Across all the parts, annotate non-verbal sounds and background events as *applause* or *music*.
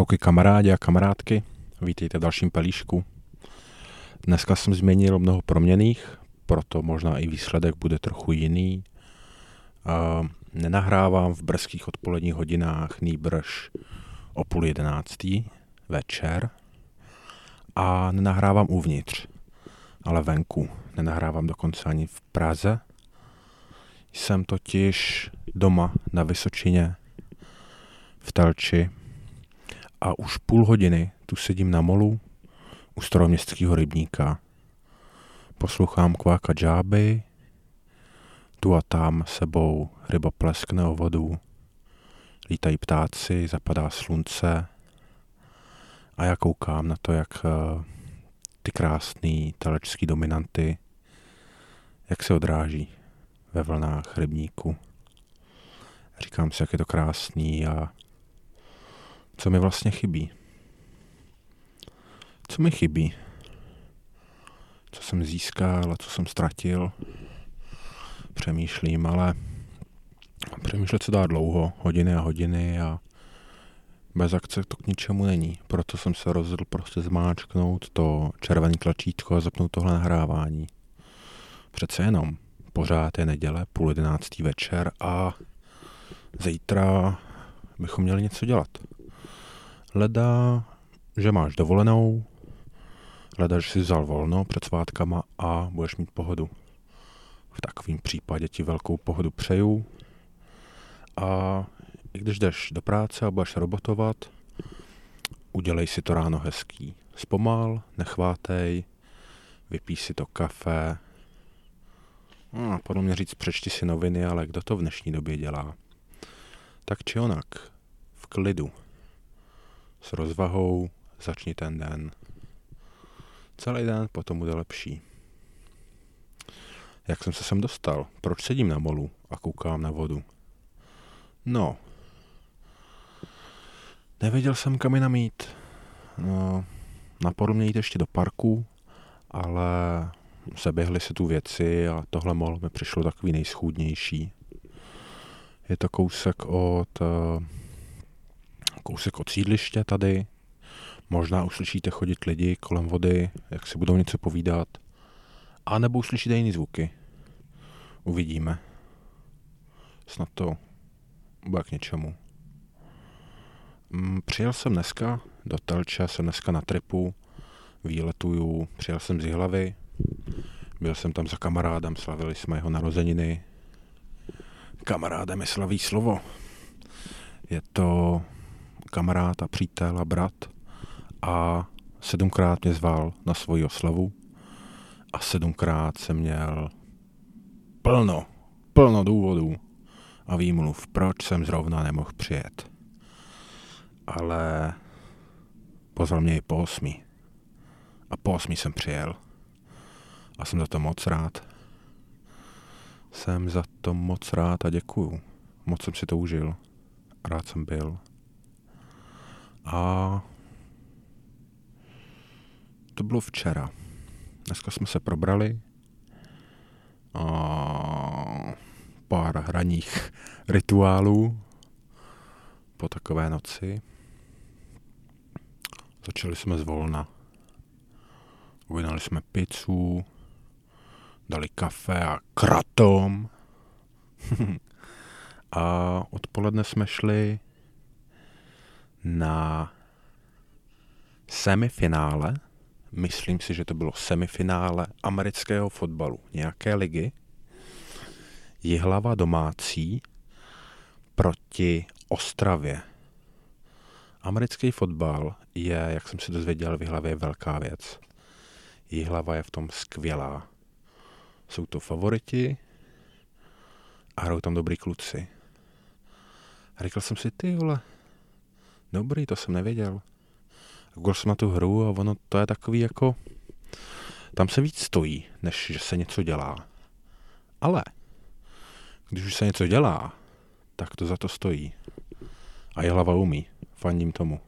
Čauky kamarádi a kamarádky, vítejte v dalším pelíšku. Dneska jsem změnil mnoho proměných, proto možná i výsledek bude trochu jiný. Nenahrávám v brzkých odpoledních hodinách, nýbrž o půl jedenáctý večer a nenahrávám uvnitř, ale venku. Nenahrávám dokonce ani v Praze. Jsem totiž doma na Vysočině v Telči a už půl hodiny tu sedím na molu u staroměstského rybníka. Poslouchám kváka džáby, tu a tam sebou ryba pleskne o vodu, lítají ptáci, zapadá slunce a já koukám na to, jak eh, ty krásné telečské dominanty, jak se odráží ve vlnách rybníku. Říkám si, jak je to krásný a co mi vlastně chybí. Co mi chybí? Co jsem získal a co jsem ztratil? Přemýšlím, ale přemýšlet se dá dlouho, hodiny a hodiny a bez akce to k ničemu není. Proto jsem se rozhodl prostě zmáčknout to červené tlačítko a zapnout tohle nahrávání. Přece jenom. Pořád je neděle, půl jedenáctý večer a zítra bychom měli něco dělat. Leda, že máš dovolenou, leda, že jsi vzal volno před svátkama a budeš mít pohodu. V takovém případě ti velkou pohodu přeju a i když jdeš do práce a budeš robotovat, udělej si to ráno hezký. Zpomal, nechvátej, vypij si to kafe. No, podle mě říct, přečti si noviny, ale kdo to v dnešní době dělá? Tak či onak, v klidu s rozvahou začni ten den. Celý den potom bude lepší. Jak jsem se sem dostal? Proč sedím na molu a koukám na vodu? No, nevěděl jsem, kam jinam jít. No, napadlo mě jít ještě do parku, ale seběhly se tu věci a tohle mol mi přišlo takový nejschůdnější. Je to kousek od uh, kousek od sídliště tady. Možná uslyšíte chodit lidi kolem vody, jak si budou něco povídat. A nebo uslyšíte jiné zvuky. Uvidíme. Snad to bude k něčemu. Mm, přijel jsem dneska do Telče, jsem dneska na tripu, výletuju, přijel jsem z Jihlavy, byl jsem tam za kamarádem, slavili jsme jeho narozeniny. Kamarádem je slaví slovo. Je to kamarád a přítel a brat a sedmkrát mě zval na svoji oslavu a sedmkrát jsem měl plno, plno důvodů a výmluv, proč jsem zrovna nemohl přijet. Ale pozval mě i po osmi. A po osmi jsem přijel. A jsem za to moc rád. Jsem za to moc rád a děkuju. Moc jsem si to užil. Rád jsem byl. A to bylo včera. Dneska jsme se probrali a pár hraních *laughs* rituálů po takové noci. Začali jsme zvolna. Uvěnali jsme pizzu, dali kafe a kratom. *laughs* a odpoledne jsme šli na semifinále, myslím si, že to bylo semifinále amerického fotbalu, nějaké ligy, Jihlava domácí proti Ostravě. Americký fotbal je, jak jsem si dozvěděl, v Jihlavě velká věc. Jihlava je v tom skvělá. Jsou to favoriti a hrajou tam dobrý kluci. A říkal jsem si, ty vole, Dobrý, to jsem nevěděl. Koukal jsem na tu hru a ono to je takový jako... Tam se víc stojí, než že se něco dělá. Ale když už se něco dělá, tak to za to stojí. A je hlava umí. Fandím tomu.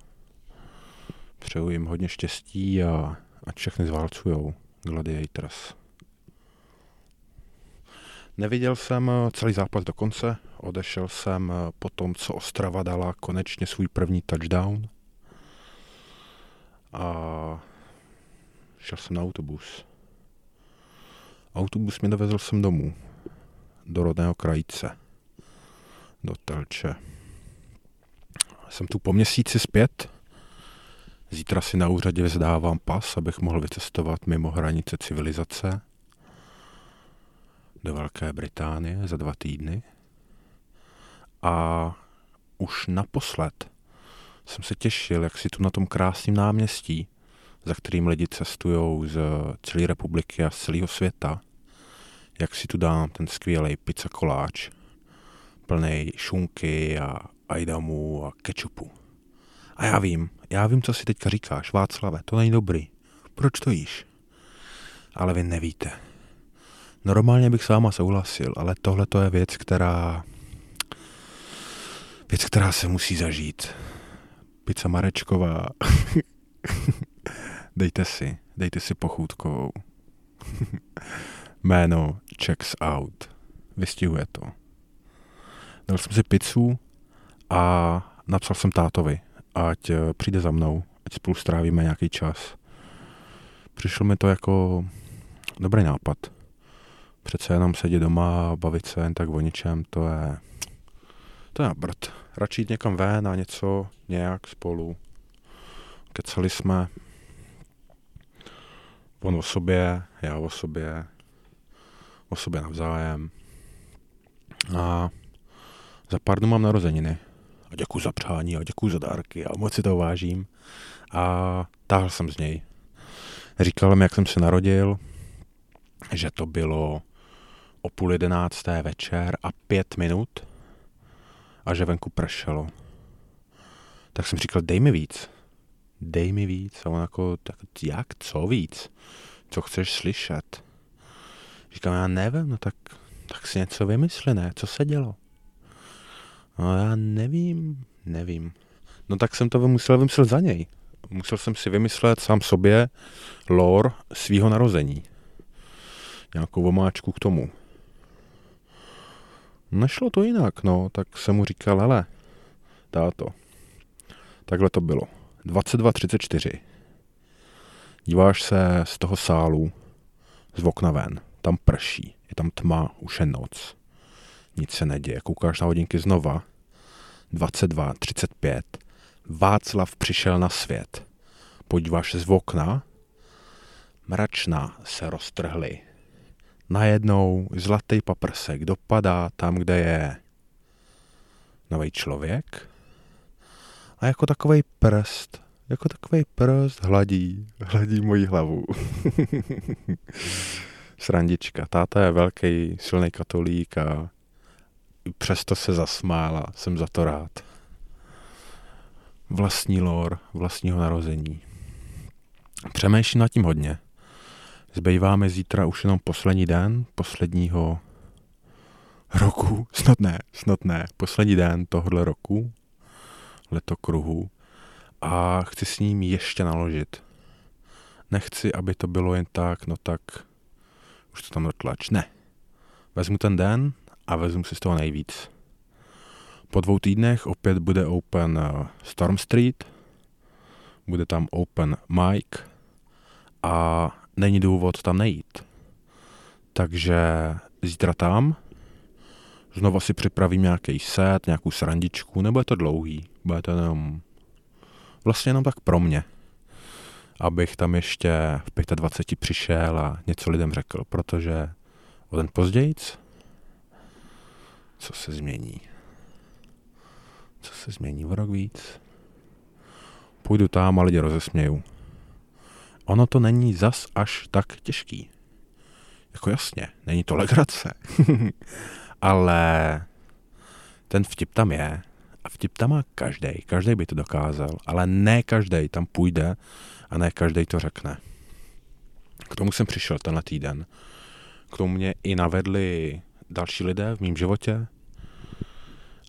Přeju jim hodně štěstí a ať všechny zválcujou Gladiators. Neviděl jsem celý zápas do konce, odešel jsem po tom, co Ostrava dala konečně svůj první touchdown. a šel jsem na autobus. Autobus mě dovezl sem domů, do rodného krajice, do Telče. Jsem tu po měsíci zpět. Zítra si na úřadě vzdávám pas, abych mohl vycestovat mimo hranice civilizace do Velké Británie za dva týdny. A už naposled jsem se těšil, jak si tu na tom krásném náměstí, za kterým lidi cestují z celé republiky a z celého světa, jak si tu dám ten skvělý pizza koláč, plný šunky a ajdamu a kečupu. A já vím, já vím, co si teďka říkáš, Václave, to není dobrý. Proč to jíš? Ale vy nevíte. Normálně bych s váma souhlasil, ale tohle to je věc, která... Věc, která se musí zažít. Pizza Marečková. *laughs* dejte si, dejte si pochůdkovou. *laughs* Jméno checks out. Vystihuje to. Dal jsem si pizzu a napsal jsem tátovi, ať eh, přijde za mnou, ať spolu strávíme nějaký čas. Přišlo mi to jako dobrý nápad. Přece jenom sedět doma a bavit se jen tak o ničem, to je, to je brd. Radši jít někam ven a něco nějak spolu. Kecali jsme. On o sobě, já o sobě, o sobě navzájem. A za pár dnů mám narozeniny. A děkuji za přání a děkuji za dárky a moc si to vážím. A táhl jsem z něj. Říkal mi, jak jsem se narodil, že to bylo o půl jedenácté večer a pět minut a že venku pršelo. Tak jsem říkal, dej mi víc. Dej mi víc. A on jako, tak jak, co víc? Co chceš slyšet? Říkám, já nevím, no tak, tak si něco vymysli, ne? Co se dělo? No já nevím, nevím. No tak jsem to musel vymyslet za něj. Musel jsem si vymyslet sám sobě lore svého narození. Nějakou omáčku k tomu. Nešlo to jinak, no, tak jsem mu říkal, hele, táto, takhle to bylo. 22.34. Díváš se z toho sálu z okna ven. Tam prší, je tam tma, už je noc. Nic se neděje. Koukáš na hodinky znova. 22.35. Václav přišel na svět. Podíváš se z okna. Mračna se roztrhly najednou zlatý paprsek dopadá tam, kde je nový člověk a jako takový prst, jako takový prst hladí, hladí moji hlavu. *laughs* Srandička. Táta je velký, silný katolík a přesto se zasmála. Jsem za to rád. Vlastní lor, vlastního narození. Přemýšlím nad tím hodně. Zbýváme zítra už jenom poslední den posledního roku, snad ne, snad ne, poslední den tohohle roku, letokruhu a chci s ním ještě naložit. Nechci, aby to bylo jen tak, no tak už to tam dotlač. Ne. Vezmu ten den a vezmu si z toho nejvíc. Po dvou týdnech opět bude open eh, Storm Street, bude tam open Mike a není důvod tam nejít. Takže zítra tam, znova si připravím nějaký set, nějakou srandičku, nebo je to dlouhý, bude to jenom, vlastně jenom tak pro mě, abych tam ještě v 25 přišel a něco lidem řekl, protože o den později, co se změní? Co se změní o rok víc? Půjdu tam a lidi rozesměju ono to není zas až tak těžký. Jako jasně, není to legrace. *laughs* ale ten vtip tam je. A vtip tam má každý. Každý by to dokázal. Ale ne každý tam půjde a ne každý to řekne. K tomu jsem přišel tenhle týden. K tomu mě i navedli další lidé v mém životě.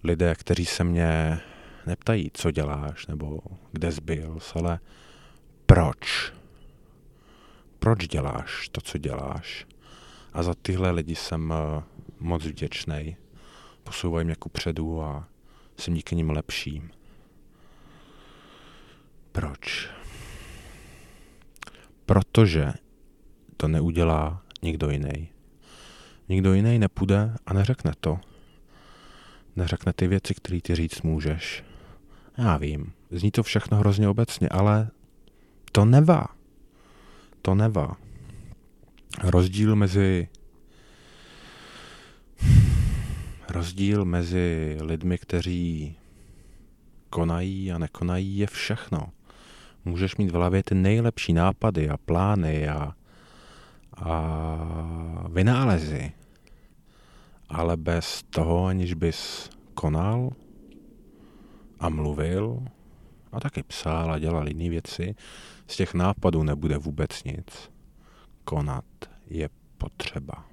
Lidé, kteří se mě neptají, co děláš, nebo kde zbyl, ale proč proč děláš to, co děláš. A za tyhle lidi jsem eh, moc vděčný. Posouvají mě ku předu a jsem díky nim lepším. Proč? protože to neudělá nikdo jiný. Nikdo jiný nepůjde a neřekne to. Neřekne ty věci, které ty říct můžeš. Já vím, zní to všechno hrozně obecně, ale to nevá. To nevá. Rozdíl mezi rozdíl mezi lidmi, kteří konají a nekonají, je všechno. Můžeš mít v hlavě ty nejlepší nápady a plány a, a vynálezy, ale bez toho, aniž bys konal a mluvil a taky psal a dělal jiné věci, z těch nápadů nebude vůbec nic. Konat je potřeba.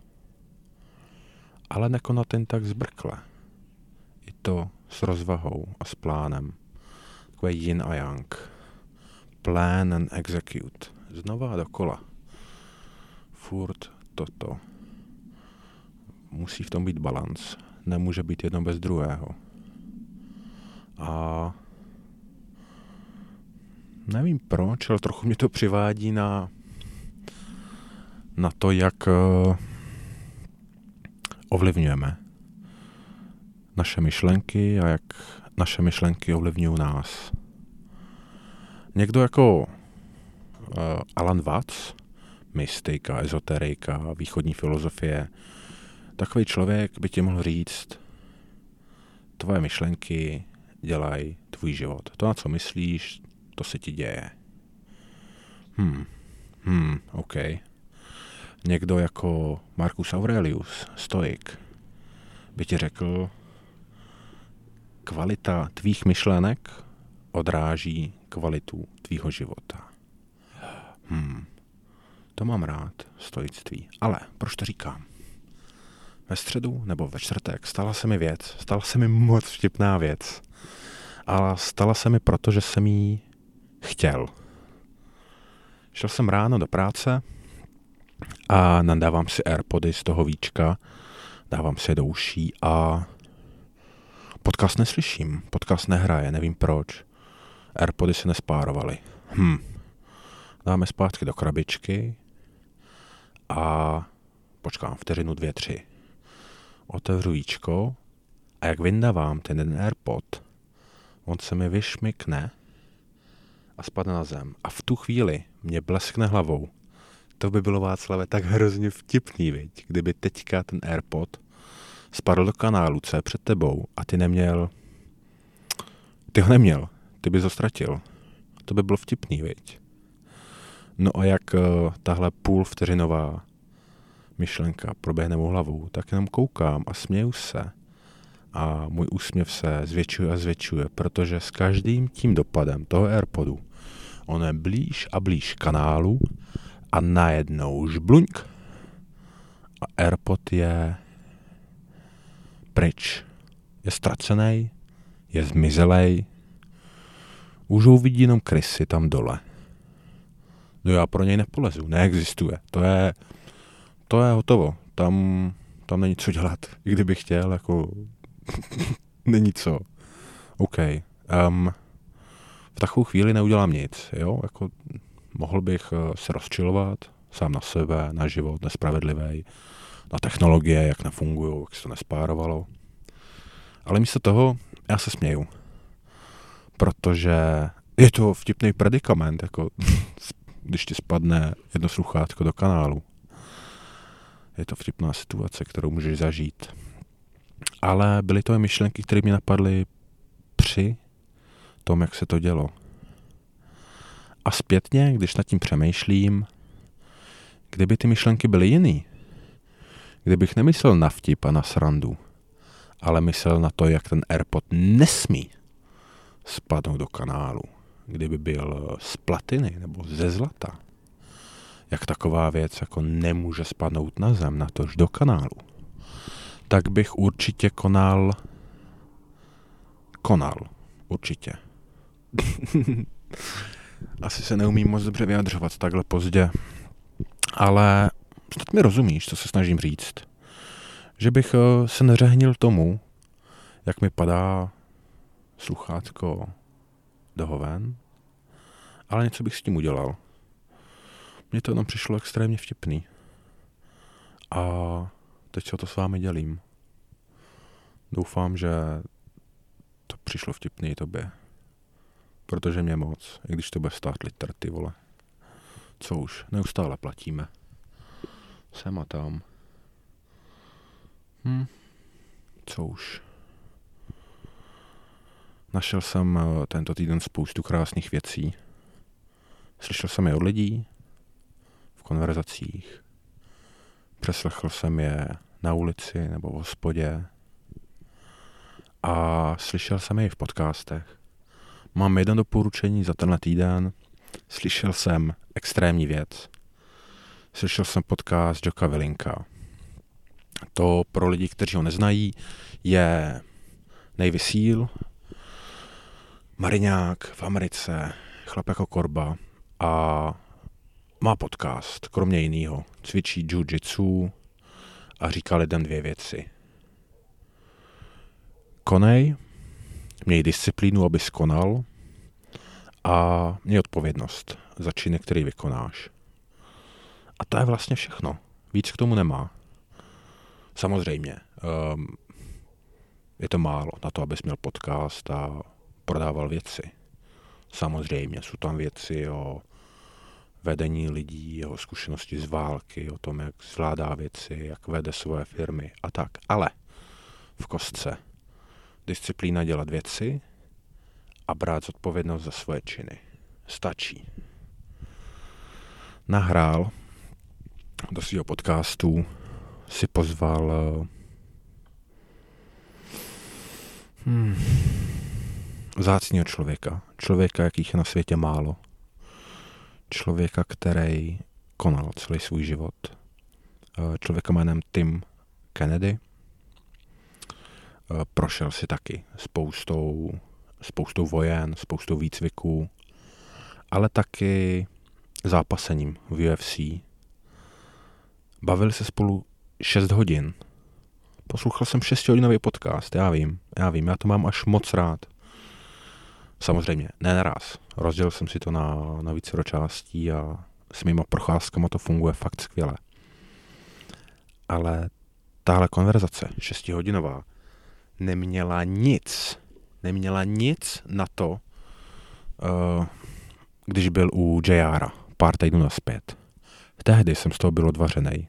Ale nekonat jen tak zbrkle. I to s rozvahou a s plánem. Takové yin a yang. Plan and execute. Znova dokola. Furt toto. Musí v tom být balans. Nemůže být jedno bez druhého. A nevím proč, ale trochu mě to přivádí na, na to, jak uh, ovlivňujeme naše myšlenky a jak naše myšlenky ovlivňují nás. Někdo jako uh, Alan Watts, mystika, ezoterika, východní filozofie, takový člověk by ti mohl říct, tvoje myšlenky dělají tvůj život. To, na co myslíš, to se ti děje. Hmm, hmm, OK. Někdo jako Marcus Aurelius, stoik, by ti řekl, kvalita tvých myšlenek odráží kvalitu tvýho života. Hmm, to mám rád, stoictví. Ale proč to říkám? Ve středu nebo ve čtvrtek stala se mi věc, stala se mi moc vtipná věc. Ale stala se mi proto, že jsem jí chtěl. Šel jsem ráno do práce a nadávám si Airpody z toho víčka, dávám si do uší a podcast neslyším, podcast nehraje, nevím proč. Airpody se nespárovaly. Hm. Dáme zpátky do krabičky a počkám vteřinu, dvě, tři. Otevřu víčko a jak vyndávám ten jeden Airpod, on se mi vyšmykne a spadne na zem. A v tu chvíli mě bleskne hlavou. To by bylo Václave tak hrozně vtipný, viď? kdyby teďka ten Airpod spadl do kanálu, co je před tebou a ty neměl... Ty ho neměl, ty bys ho ztratil. To by bylo vtipný, viď? No a jak uh, tahle půl vteřinová myšlenka proběhne mou hlavou, tak jenom koukám a směju se. A můj úsměv se zvětšuje a zvětšuje, protože s každým tím dopadem toho Airpodu on je blíž a blíž kanálu a najednou žbluňk a Airpod je pryč. Je ztracený, je zmizelej, už ho vidí jenom krysy tam dole. No já pro něj nepolezu, neexistuje. To je, to je hotovo. Tam, tam není co dělat. I kdyby chtěl, jako *laughs* není co. OK. Um, takovou chvíli neudělám nic, jo, jako mohl bych eh, se rozčilovat sám na sebe, na život nespravedlivý, na technologie, jak nefungují, jak se to nespárovalo. Ale místo toho já se směju, protože je to vtipný predikament, jako *laughs* když ti spadne jedno sluchátko do kanálu. Je to vtipná situace, kterou můžeš zažít. Ale byly to myšlenky, které mě napadly při tom, jak se to dělo. A zpětně, když nad tím přemýšlím, kdyby ty myšlenky byly jiný, kdybych nemyslel na vtip a na srandu, ale myslel na to, jak ten Airpod nesmí spadnout do kanálu, kdyby byl z platiny nebo ze zlata, jak taková věc jako nemůže spadnout na zem, na tož do kanálu, tak bych určitě konal, konal, určitě. *laughs* Asi se neumím moc dobře vyjadřovat takhle pozdě, ale snad mi rozumíš, co se snažím říct. Že bych eh, se neřehnil tomu, jak mi padá sluchátko do hoven, ale něco bych s tím udělal. mně to jenom přišlo extrémně vtipný. A teď se to s vámi dělím. Doufám, že to přišlo vtipný tobě. Protože mě moc, i když to bude stát liter, ty vole. Co už, neustále platíme. Sem a tam. Hm, co už. Našel jsem eh, tento týden spoustu krásných věcí. Slyšel jsem je od lidí, v konverzacích. Přeslechl jsem je na ulici nebo v hospodě. A slyšel jsem je i v podcastech. Mám jedno doporučení za tenhle týden. Slyšel jsem extrémní věc. Slyšel jsem podcast Joka Vilinka. To pro lidi, kteří ho neznají, je Navy Seal, mariňák v Americe, chlap jako korba a má podcast, kromě jiného. Cvičí jiu-jitsu a říká lidem dvě věci. Konej, měj disciplínu, aby skonal a měj odpovědnost za činy, který vykonáš. A to je vlastně všechno. Víc k tomu nemá. Samozřejmě, um, je to málo na to, abys měl podcast a prodával věci. Samozřejmě jsou tam věci o vedení lidí, jeho zkušenosti z války, o tom, jak zvládá věci, jak vede svoje firmy a tak. Ale v kostce disciplína dělat věci a brát zodpovědnost za svoje činy. Stačí. Nahrál do svého podcastu, si pozval hmm, zácního člověka. Člověka, jakých je na světě málo. Člověka, který konal celý svůj život. Člověka jménem Tim Kennedy. Prošel si taky spoustou, spoustou vojen, spoustou výcviků, ale taky zápasením v UFC. Bavili se spolu 6 hodin. Poslouchal jsem 6-hodinový podcast, já vím, já vím, já to mám až moc rád. Samozřejmě, ne naraz. Rozdělil jsem si to na, na více částí a s mýma procházkama to funguje fakt skvěle. Ale tahle konverzace, šestihodinová, neměla nic, neměla nic na to, uh, když byl u JR pár týdnů naspět. Tehdy jsem z toho byl odvařený.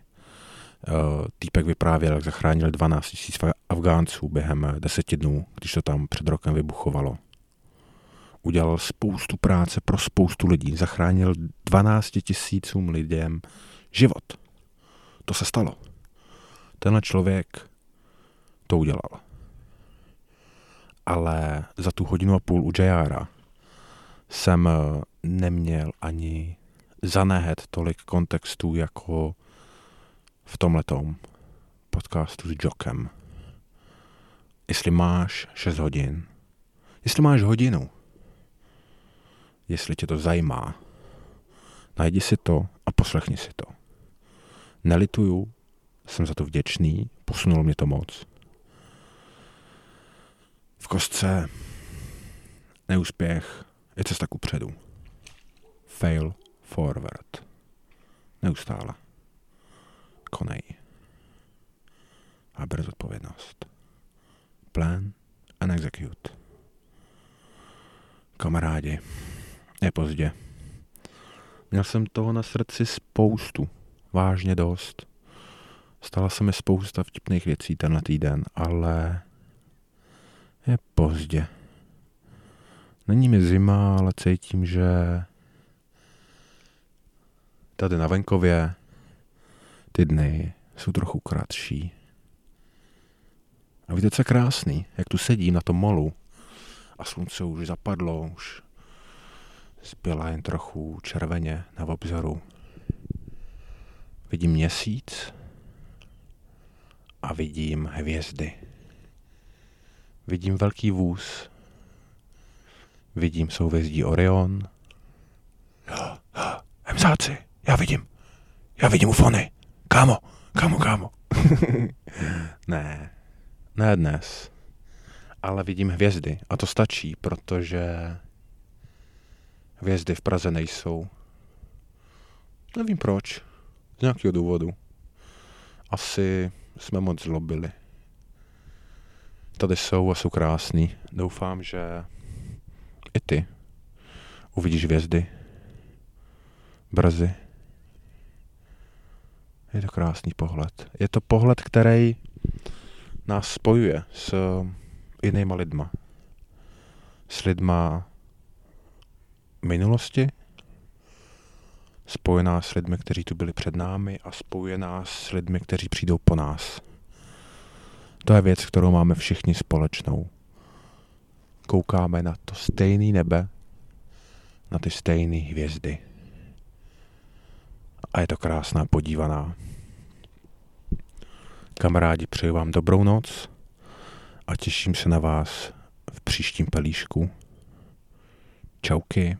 Uh, týpek vyprávěl, jak zachránil 12 000 Afgánců během deseti dnů, když to tam před rokem vybuchovalo udělal spoustu práce pro spoustu lidí. Zachránil 12 tisícům lidem život. To se stalo. Tenhle člověk to udělal. Ale za tu hodinu a půl u JR jsem eh, neměl ani zanehet tolik kontextů jako v tomhletom podcastu s Jokem. Jestli máš 6 hodin, jestli máš hodinu, jestli tě to zajímá. Najdi si to a poslechni si to. Nelituju, jsem za to vděčný, posunulo mě to moc. V kostce neúspěch je cesta ku předu. Fail forward. Neustále. Konej. A ber odpovědnost. Plan and execute. Kamarádi, je pozdě. Měl jsem toho na srdci spoustu, vážně dost. Stala se mi spousta vtipných věcí tenhle týden, ale je pozdě. Není mi zima, ale cítím, že tady na venkově ty dny jsou trochu kratší. A víte, co je krásný? Jak tu sedím na tom molu a slunce už zapadlo, už zbyla jen trochu červeně na obzoru. Vidím měsíc a vidím hvězdy. Vidím velký vůz. Vidím souvězdí Orion. Hemzáci, já vidím. Já vidím ufony. Kámo, kámo, kámo. *laughs* ne, ne dnes. Ale vidím hvězdy a to stačí, protože Hvězdy v Praze nejsou. Nevím proč. Z nějakého důvodu. Asi jsme moc zlobili. Tady jsou a jsou krásný. Doufám, že i ty uvidíš hvězdy. Brzy. Je to krásný pohled. Je to pohled, který nás spojuje s jinýma lidma. S lidma minulosti, spojuje nás s lidmi, kteří tu byli před námi a spojuje nás s lidmi, kteří přijdou po nás. To je věc, kterou máme všichni společnou. Koukáme na to stejné nebe, na ty stejné hvězdy. A je to krásná podívaná. Kamarádi, přeju vám dobrou noc a těším se na vás v příštím pelíšku. Čauky.